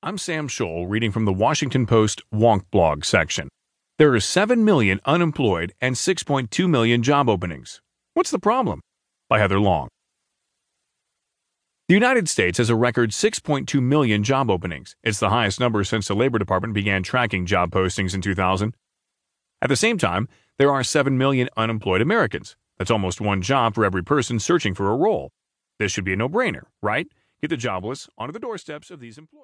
I'm Sam Scholl reading from the Washington Post Wonk blog section. There are 7 million unemployed and 6.2 million job openings. What's the problem? By Heather Long. The United States has a record 6.2 million job openings. It's the highest number since the Labor Department began tracking job postings in 2000. At the same time, there are 7 million unemployed Americans. That's almost one job for every person searching for a role. This should be a no brainer, right? Get the jobless onto the doorsteps of these employers.